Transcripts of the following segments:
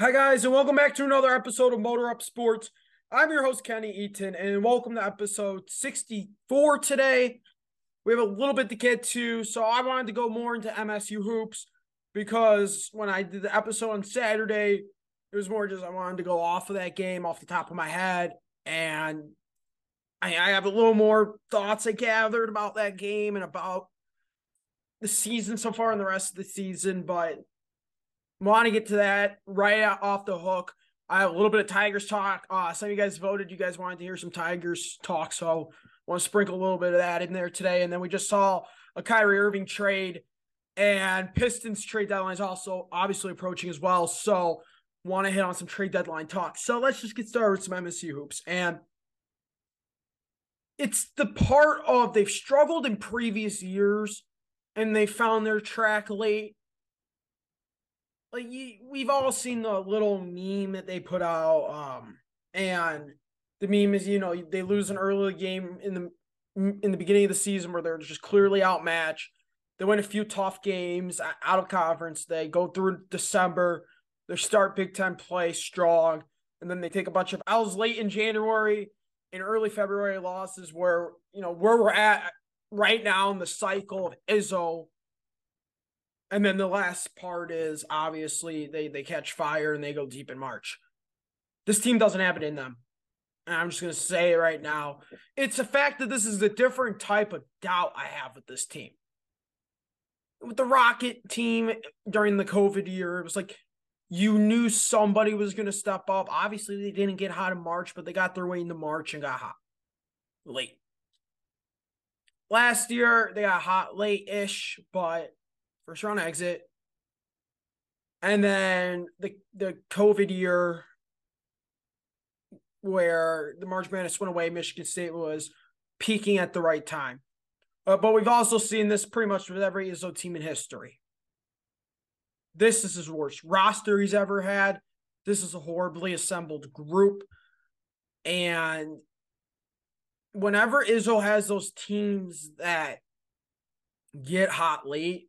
Hi, guys, and welcome back to another episode of Motor Up Sports. I'm your host, Kenny Eaton, and welcome to episode 64 today. We have a little bit to get to, so I wanted to go more into MSU hoops because when I did the episode on Saturday, it was more just I wanted to go off of that game off the top of my head, and I, I have a little more thoughts I gathered about that game and about the season so far and the rest of the season, but want to get to that right off the hook. I have a little bit of Tigers talk. Uh, some of you guys voted. You guys wanted to hear some Tigers talk, so want to sprinkle a little bit of that in there today. And then we just saw a Kyrie Irving trade, and Pistons trade deadline is also obviously approaching as well. So want to hit on some trade deadline talk. So let's just get started with some MSU hoops. And it's the part of they've struggled in previous years and they found their track late like you, we've all seen the little meme that they put out um and the meme is you know they lose an early game in the in the beginning of the season where they're just clearly outmatched. They win a few tough games out of conference. They go through december. They start big ten play strong and then they take a bunch of L's late in january and early february losses where you know where we're at right now in the cycle of izzo and then the last part is obviously they they catch fire and they go deep in March. This team doesn't have it in them. And I'm just going to say it right now. It's a fact that this is a different type of doubt I have with this team. With the Rocket team during the COVID year, it was like you knew somebody was going to step up. Obviously, they didn't get hot in March, but they got their way into March and got hot late. Last year, they got hot late ish, but first round exit. And then the the COVID year where the March Madness went away, Michigan State was peaking at the right time. Uh, but we've also seen this pretty much with every Izzo team in history. This is his worst roster he's ever had. This is a horribly assembled group. And whenever Izzo has those teams that get hot late,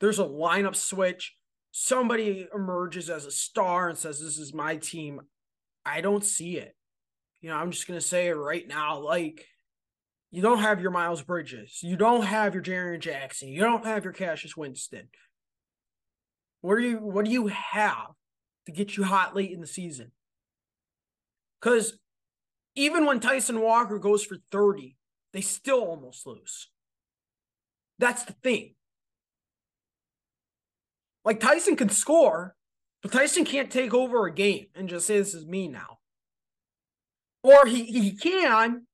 there's a lineup switch. Somebody emerges as a star and says, This is my team. I don't see it. You know, I'm just going to say it right now. Like, you don't have your Miles Bridges. You don't have your Jaren Jackson. You don't have your Cassius Winston. What do you what do you have to get you hot late in the season? Because even when Tyson Walker goes for 30, they still almost lose. That's the thing. Like Tyson can score, but Tyson can't take over a game and just say this is me now. Or he he can,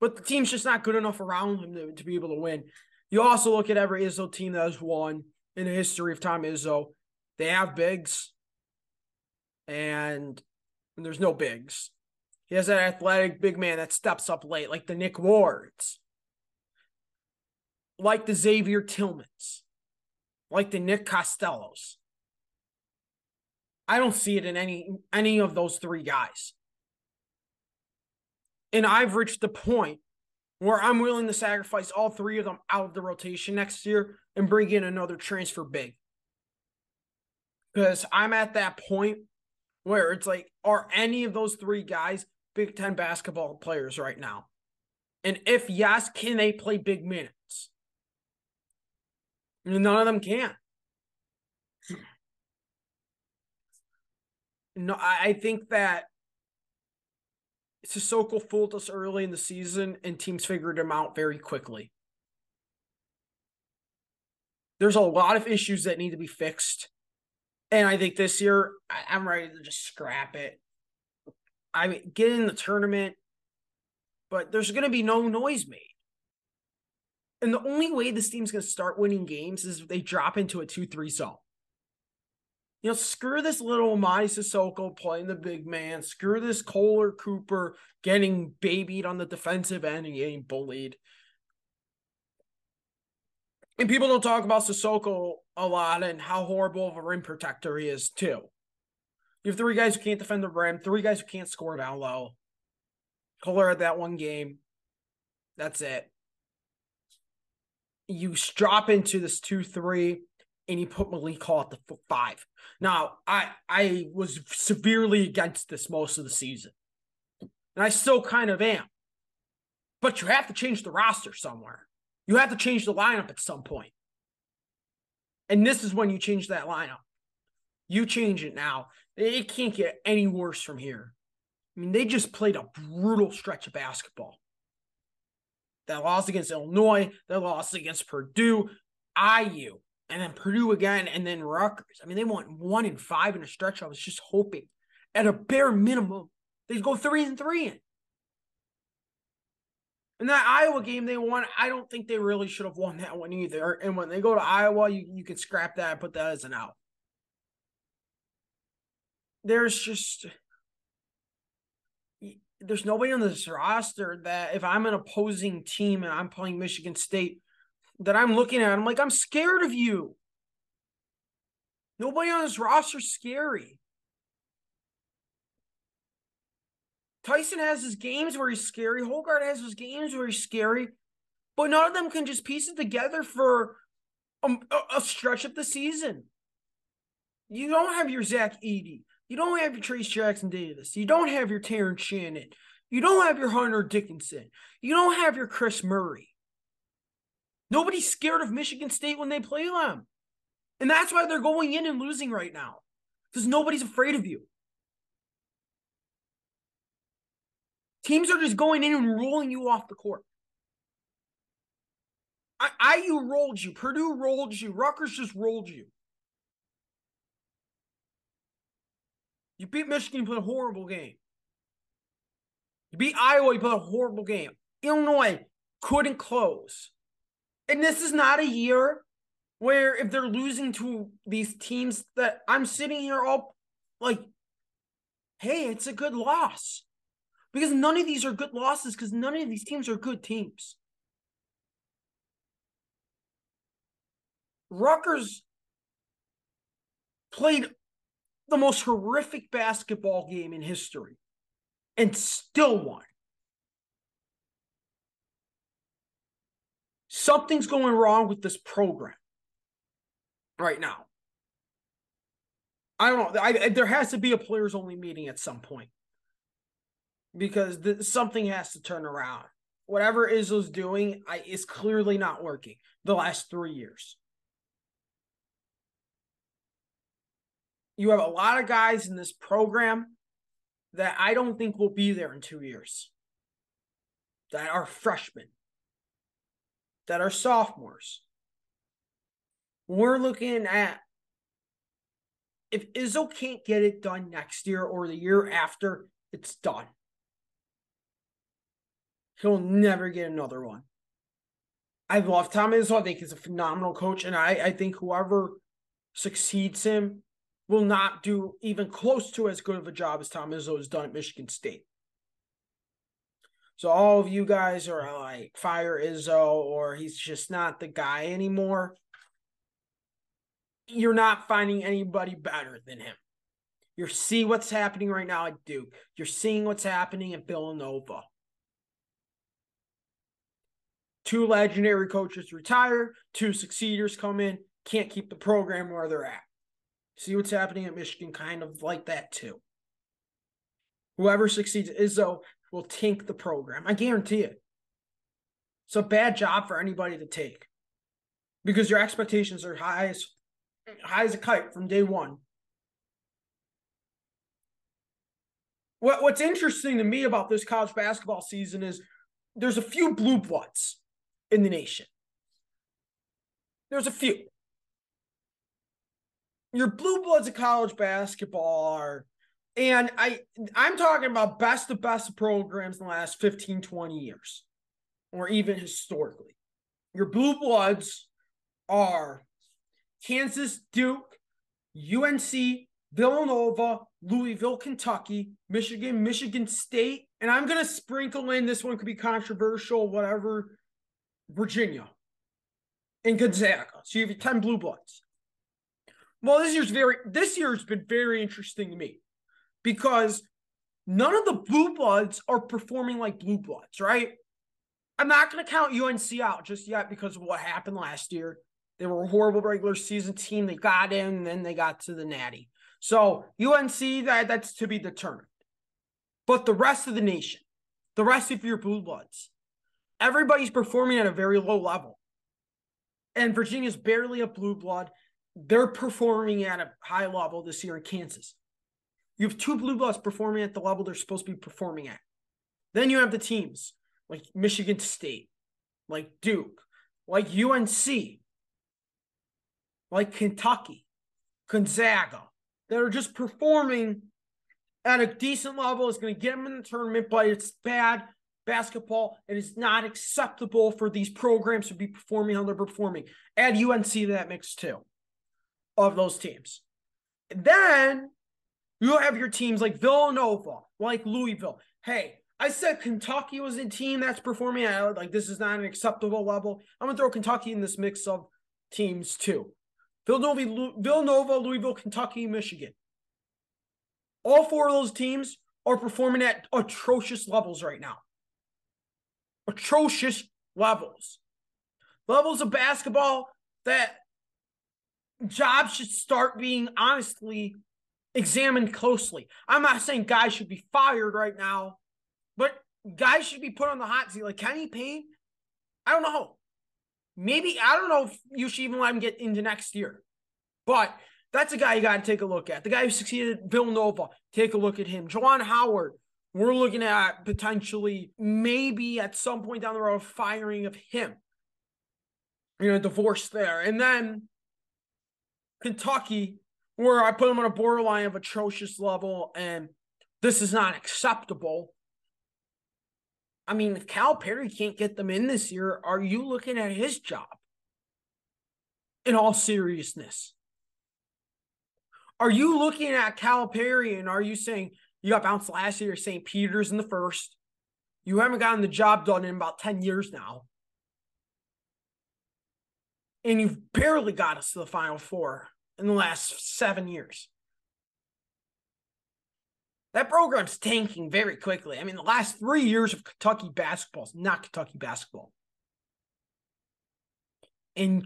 but the team's just not good enough around him to, to be able to win. You also look at every Izzo team that has won in the history of Tom Izzo. They have bigs, and, and there's no bigs. He has that athletic big man that steps up late, like the Nick Wards, like the Xavier Tillmans like the Nick Costellos. I don't see it in any any of those three guys. And I've reached the point where I'm willing to sacrifice all three of them out of the rotation next year and bring in another transfer big. Because I'm at that point where it's like, are any of those three guys Big Ten basketball players right now? And if yes, can they play big minutes? None of them can. No, I think that Sissoko fooled us early in the season and teams figured him out very quickly. There's a lot of issues that need to be fixed. And I think this year, I'm ready to just scrap it. I mean, get in the tournament, but there's going to be no noise made. And the only way this team's going to start winning games is if they drop into a 2 3 zone. You know, screw this little Mady Sissoko playing the big man. Screw this Kohler Cooper getting babied on the defensive end and getting bullied. And people don't talk about Sissoko a lot and how horrible of a rim protector he is, too. You have three guys who can't defend the rim, three guys who can't score down low. Kohler had that one game. That's it you drop into this 2 3. and you put Malik Hall at the five. Now, I I was severely against this most of the season. And I still kind of am. But you have to change the roster somewhere. You have to change the lineup at some point. And this is when you change that lineup. You change it now. It can't get any worse from here. I mean, they just played a brutal stretch of basketball. That loss against Illinois, that loss against Purdue, IU, and then Purdue again, and then Rutgers. I mean, they went one and five in a stretch. I was just hoping, at a bare minimum, they'd go three and three in. In that Iowa game they won, I don't think they really should have won that one either. And when they go to Iowa, you, you can scrap that and put that as an out. There's just there's nobody on this roster that if I'm an opposing team and I'm playing Michigan State that I'm looking at, I'm like, I'm scared of you. Nobody on this roster is scary. Tyson has his games where he's scary. Hoggard has his games where he's scary. But none of them can just piece it together for um, a, a stretch of the season. You don't have your Zach Edey. You don't have your Trayce Jackson Davis. You don't have your Terrence Shannon. You don't have your Hunter Dickinson. You don't have your Kris Murray. Nobody's scared of Michigan State when they play them. And that's why they're going in and losing right now. Because nobody's afraid of you. Teams are just going in and rolling you off the court. I, IU rolled you. Purdue rolled you. Rutgers just rolled you. You beat Michigan, you played a horrible game. You beat Iowa, you played a horrible game. Illinois couldn't close. And this is not a year where if they're losing to these teams that I'm sitting here all like, hey, it's a good loss. Because none of these are good losses because none of these teams are good teams. Rutgers played the most horrific basketball game in history and still won. Something's going wrong with this program right now. I don't know. I, there has to be a players only meeting at some point because the, something has to turn around. Whatever Izzo's doing I, is clearly not working the last three years. You have a lot of guys in this program that I don't think will be there in two years that are freshmen that are sophomores. We're looking at if Izzo can't get it done next year or the year after, it's done. He'll never get another one. I love Tom Izzo. I think he's a phenomenal coach, and I, I think whoever succeeds him will not do even close to as good of a job as Tom Izzo has done at Michigan State. So all of you guys are like fire Izzo or he's just not the guy anymore. You're not finding anybody better than him. You see what's happening right now at Duke. You're seeing what's happening at Villanova. Two legendary coaches retire, two succeeders come in, can't keep the program where they're at. See what's happening at Michigan, kind of like that too. Whoever succeeds, Izzo will tank the program. I guarantee it. It's a bad job for anybody to take because your expectations are high as high as a kite from day one. What What's interesting to me about this college basketball season is there's a few blue bloods in the nation. There's a few. Your blue bloods of college basketball are and I I'm talking about best of best programs in the last 15, 20 years, or even historically. Your blue bloods are Kansas, Duke, UNC, Villanova, Louisville, Kentucky, Michigan, Michigan State, and I'm gonna sprinkle in this one could be controversial, whatever, Virginia and Gonzaga. So you have your 10 blue bloods. Well, this year's very this year's been very interesting to me because none of the blue bloods are performing like blue bloods, right? I'm not going to count UNC out just yet because of what happened last year. They were a horrible regular season team. They got in, and then they got to the Natty. So UNC, that that's to be determined. But the rest of the nation, the rest of your blue bloods, everybody's performing at a very low level. And Virginia's barely a blue blood. They're performing at a high level this year in Kansas. You have two blue bloods performing at the level they're supposed to be performing at. Then you have the teams like Michigan State, like Duke, like UNC, like Kentucky, Gonzaga, that are just performing at a decent level. It's going to get them in the tournament, but it's bad basketball. It is not acceptable for these programs to be performing how they're performing. Add UNC to that mix too, of those teams. then you have your teams like Villanova, like Louisville. Hey, I said Kentucky was a team that's performing at like this is not an acceptable level. I'm gonna throw Kentucky in this mix of teams too. Villanova, Villanova, Louisville, Kentucky, Michigan. All four of those teams are performing at atrocious levels right now. Atrocious levels. Levels of basketball that jobs should start being honestly examined closely. I'm not saying guys should be fired right now, but guys should be put on the hot seat. Like Kenny Payne, I don't know. Maybe I don't know if you should even let him get into next year. But that's a guy you got to take a look at. The guy who succeeded at Villanova, take a look at him. Juwan Howard, we're looking at potentially, maybe at some point down the road, firing of him. You know, divorce there. And then Kentucky, where I put them on a borderline of atrocious level, and this is not acceptable. I mean, if Calipari can't get them in this year, are you looking at his job? In all seriousness, are you looking at Calipari and are you saying you got bounced last year, St. Peter's in the first? You haven't gotten the job done in about 10 years now. And you've barely got us to the Final Four in the last seven years. That program's tanking very quickly. I mean, the last three years of Kentucky basketball is not Kentucky basketball. In,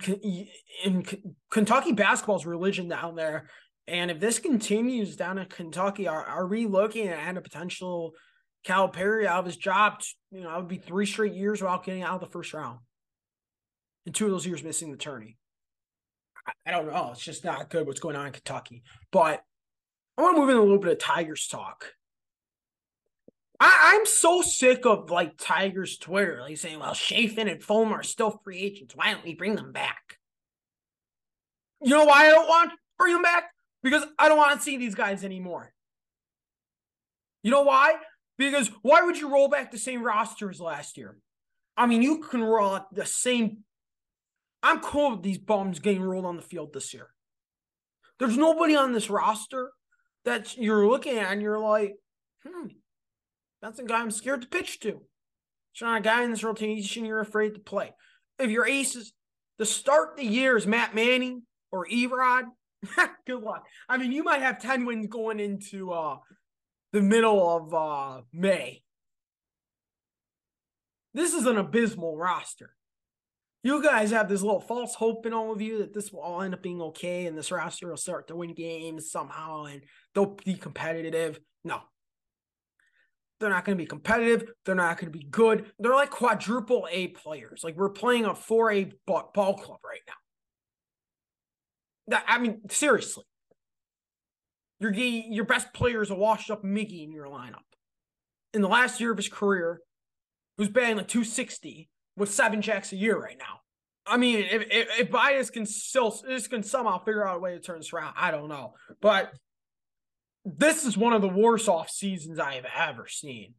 in Kentucky basketball's religion down there. And if this continues down in Kentucky, are, are we looking at a potential Calipari out of his job? You know, it would be three straight years without getting out of the first round. And two of those years missing the tourney. I, don't know. It's just not good what's going on in Kentucky. But I want to move in a little bit of Tigers talk. I, am so sick of like Tigers Twitter, like saying, well, Chafin and Foam are still free agents. Why don't we bring them back? You know why I don't want to bring them back? Because I don't want to see these guys anymore. You know why? Because why would you roll back the same rosters last year? I mean, you can roll the same. I'm cool with these bums getting rolled on the field this year. There's nobody on this roster that you're looking at and you're like, hmm, that's a guy I'm scared to pitch to. It's not a guy in this rotation you're afraid to play. If your aces to start the year is Matt Manning or Erod, good luck. I mean, you might have 10 wins going into uh, the middle of uh, May. This is an abysmal roster you guys have this little false hope in all of you that this will all end up being okay and this roster will start to win games somehow and they'll be competitive. No. They're not going to be competitive. They're not going to be good. They're like quadruple A players. Like we're playing a 4A ball club right now. I mean, seriously. Your, your best player is a washed up Miggy in your lineup. In the last year of his career, who's batting like 260 with seven checks a year right now. I mean, if if, if Bias can still this can somehow figure out a way to turn this around, I don't know. But this is one of the worst off seasons I have ever seen.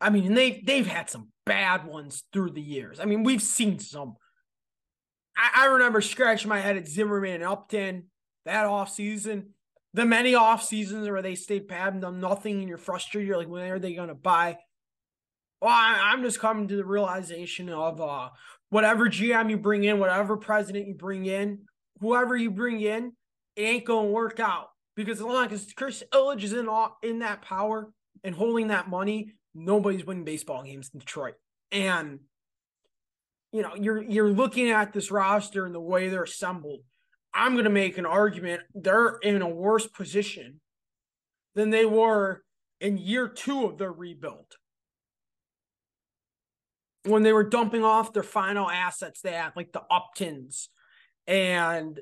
I mean, they they've had some bad ones through the years. I mean, we've seen some. I, I remember scratching my head at Zimmerman and Upton that off season. The many off seasons where they stayed and done nothing, and you're frustrated. You're like, when are they going to buy? Well, I, am just coming to the realization of uh, whatever GM you bring in, whatever president you bring in, whoever you bring in, it ain't gonna work out because as long as Chris Ilitch is in all, in that power and holding that money, nobody's winning baseball games in Detroit. And you know, you're you're looking at this roster and the way they're assembled. I'm going to make an argument they're in a worse position than they were in year 2 of their rebuild. When they were dumping off their final assets they had like the Uptons and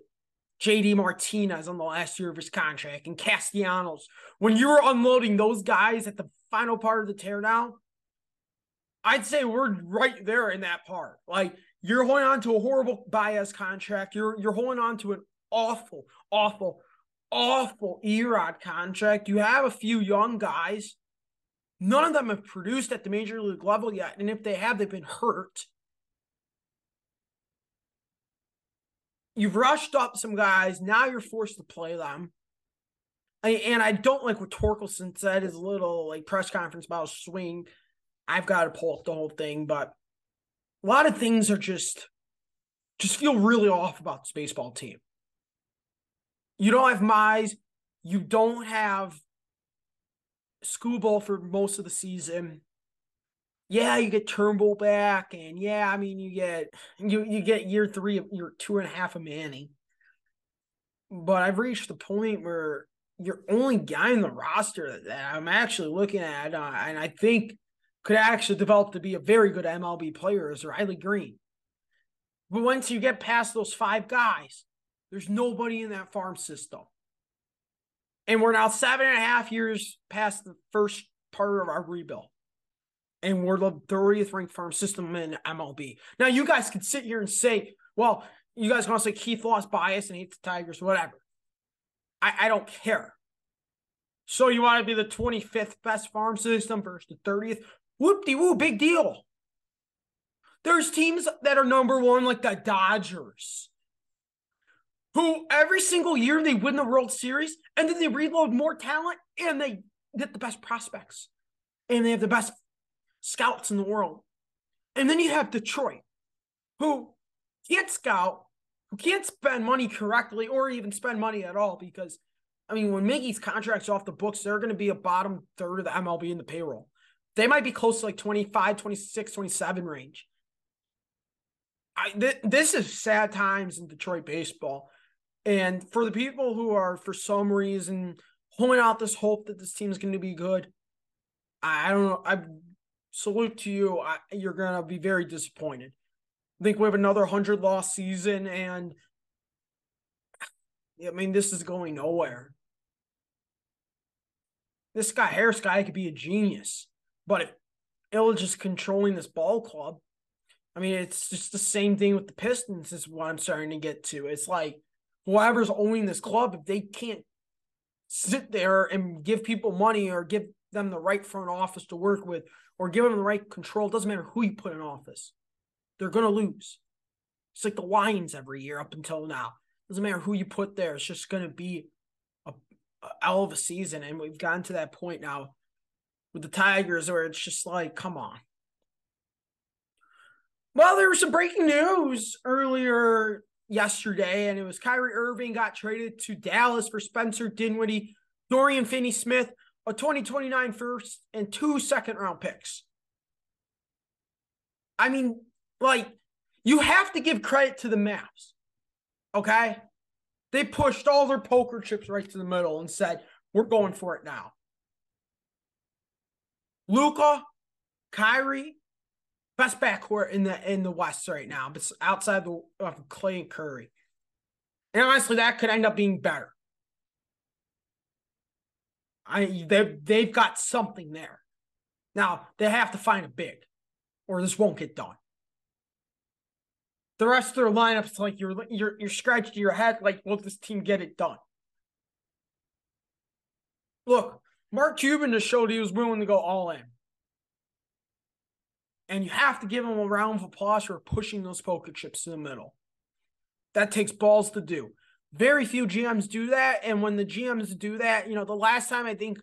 JD Martinez on the last year of his contract and Castellanos. When you were unloading those guys at the final part of the teardown, I'd say we're right there in that part. Like you're holding on to a horrible Baez contract. You're you're holding on to an awful, awful, awful Erod contract. You have a few young guys. None of them have produced at the major league level yet. And if they have, they've been hurt. You've rushed up some guys. Now you're forced to play them. And I don't like what Torkelson said his little like press conference about swing. I've got to pull up the whole thing, but a lot of things are just just feel really off about this baseball team. You don't have Mize, you don't have Skubal for most of the season. Yeah, you get Turnbull back, and yeah, I mean you get you you get year three of year two and a half of Manny. But I've reached the point where your only guy in the roster that I'm actually looking at, uh, and I think could actually develop to be a very good MLB player is Riley Greene. But once you get past those five guys, there's nobody in that farm system. And we're now seven and a half years past the first part of our rebuild. And we're the 30th ranked farm system in MLB. Now, you guys could sit here and say, well, you guys to say Keith Law's bias and hates the Tigers, whatever. I, I don't care. So you want to be the 25th best farm system versus the 30th? Whoop de woo, big deal. There's teams that are number one, like the Dodgers, who every single year they win the World Series and then they reload more talent and they get the best prospects and they have the best scouts in the world. And then you have Detroit, who can't scout, who can't spend money correctly or even spend money at all because, I mean, when Miggy's contract's off the books, they're going to be a bottom third of the MLB in the payroll. They might be close to like 25, 26, 27 range. I, th- this is sad times in Detroit baseball. And for the people who are, for some reason, holding out this hope that this team is going to be good, I, don't know. I salute to you. I, you're going to be very disappointed. I think we have another 100 loss season, and I mean, this is going nowhere. This guy, Harris guy, could be a genius. But if Ilitch is controlling this ball club, I mean, it's just the same thing with the Pistons, is what I'm starting to get to. It's like whoever's owning this club, if they can't sit there and give people money or give them the right front office to work with or give them the right control, it doesn't matter who you put in office, they're going to lose. It's like the Lions every year up until now. Doesn't matter who you put there, it's just going to be a, a hell of a season. And we've gotten to that point now with the Tigers where it's just like, come on. Well, there was some breaking news earlier yesterday, and it was Kyrie Irving got traded to Dallas for Spencer Dinwiddie, Dorian Finney Smith, a 2029 first, and two second round picks. I mean, like, you have to give credit to the Mavs. Okay? They pushed all their poker chips right to the middle and said, we're going for it now. Luka, Kyrie, best backcourt in the in the West right now, but outside of Clay and Curry. And honestly, that could end up being better. I they they've got something there. Now they have to find a big, or this won't get done. The rest of their lineups, like you're you're you're scratching your head, like, will this team get it done? Look, Mark Cuban just showed he was willing to go all in. And you have to give him a round of applause for pushing those poker chips to the middle. That takes balls to do. Very few GMs do that. And when the GMs do that, you know, the last time I think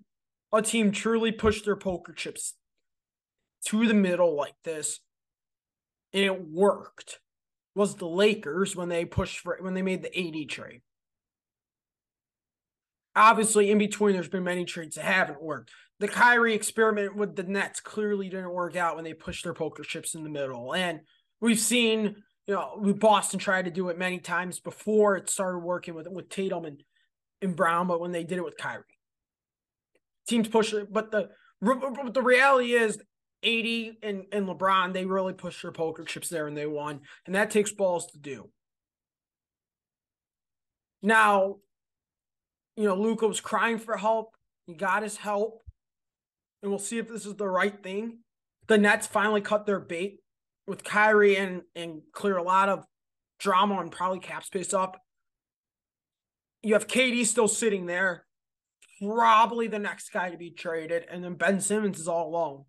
a team truly pushed their poker chips to the middle like this, and it worked, was the Lakers when they pushed for when they made the AD trade obviously in between there's been many trades that haven't worked. The Kyrie experiment with the Nets clearly didn't work out when they pushed their poker chips in the middle. And We've seen, you know, we Boston tried to do it many times before it started working with with Tatum and, and Brown, but when they did it with Kyrie, teams push it. But the but the reality is, AD and, and LeBron, they really pushed their poker chips there and they won, and that takes balls to do. Now, you know, Luka was crying for help. He got his help. And we'll see if this is the right thing. The Nets finally cut their bait with Kyrie and, and clear a lot of drama and probably cap space up. You have KD still sitting there, probably the next guy to be traded, and then Ben Simmons is all alone.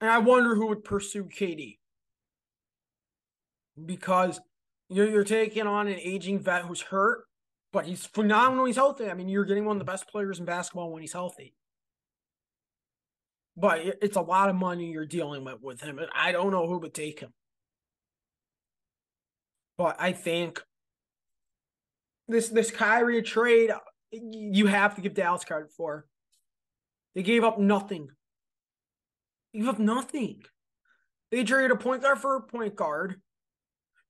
And I wonder who would pursue KD. Because you're, you're taking on an aging vet who's hurt, but he's phenomenal he's healthy. I mean, you're getting one of the best players in basketball when he's healthy. But it's a lot of money you're dealing with with him, and I don't know who would take him. But I think this this Kyrie trade uh, you have to give Dallas credit for. They gave up nothing. They gave up nothing. They traded a point guard for a point guard,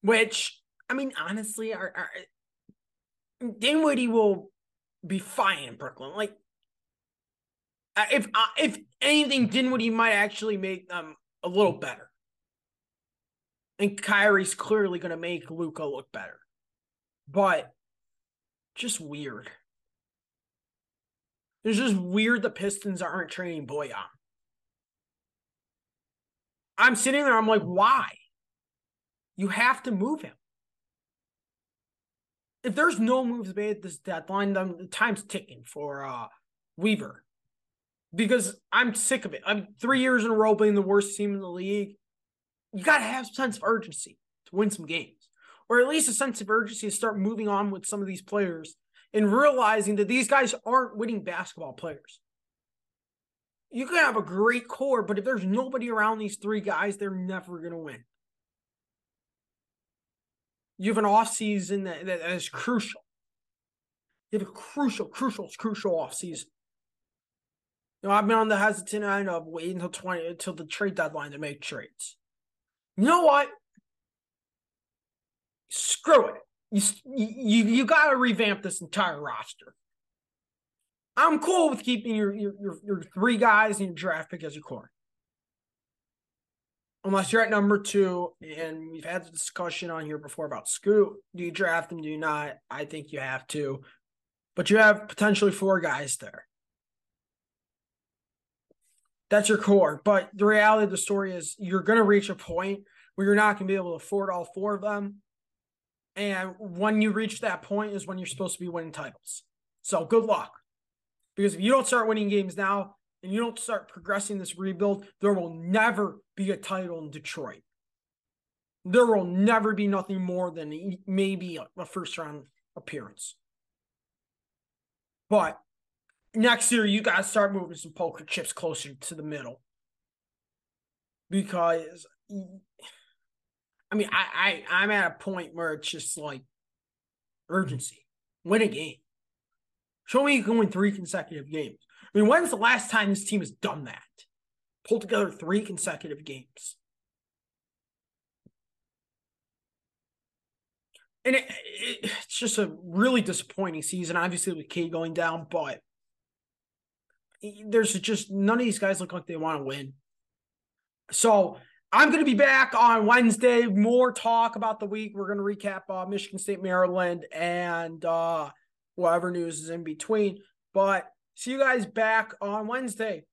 which I mean, honestly, our, our Dinwiddie will be fine in Brooklyn. Like, if uh, if anything, Dinwiddie might actually make them a little better. And Kyrie's clearly going to make Luka look better, but just weird. It's just weird the Pistons aren't training Bojan. I'm sitting there, I'm like, why? You have to move him if there's no moves made at this deadline, then the time's ticking for uh, Weaver. Because I'm sick of it. I'm three years in a row being the worst team in the league. You got to have a sense of urgency to win some games, or at least a sense of urgency to start moving on with some of these players and realizing that these guys aren't winning basketball players. You can have a great core, but if there's nobody around these three guys, they're never going to win. You have an off season that, that is crucial. You have a crucial, crucial, crucial off season. Know, I've been on the hesitant end of waiting until twenty until the trade deadline to make trades. You know what? Screw it. You you you got to revamp this entire roster. I'm cool with keeping your your your, your three guys and your draft pick as your core unless you're at number two, and we've had the discussion on here before about Scoot. Do you draft him? Do you not? I think you have to. But you have potentially four guys there. That's your core. But the reality of the story is you're going to reach a point where you're not going to be able to afford all four of them. And when you reach that point is when you're supposed to be winning titles. So good luck. Because if you don't start winning games now, and you don't start progressing this rebuild, there will never be a title in Detroit. There will never be nothing more than maybe a first round appearance. But next year, you got to start moving some poker chips closer to the middle. Because, I mean, I, I, I'm at a point where it's just like urgency. Win a game. Show me you can win three consecutive games. I mean, when's the last time this team has done that? Pulled together three consecutive games. And it, it, it's just a really disappointing season, obviously, with Cade going down, but there's just none of these guys look like they want to win. So I'm going to be back on Wednesday. More talk about the week. We're going to recap uh, Michigan State, Maryland, and uh, whatever news is in between. But See you guys back on Wednesday.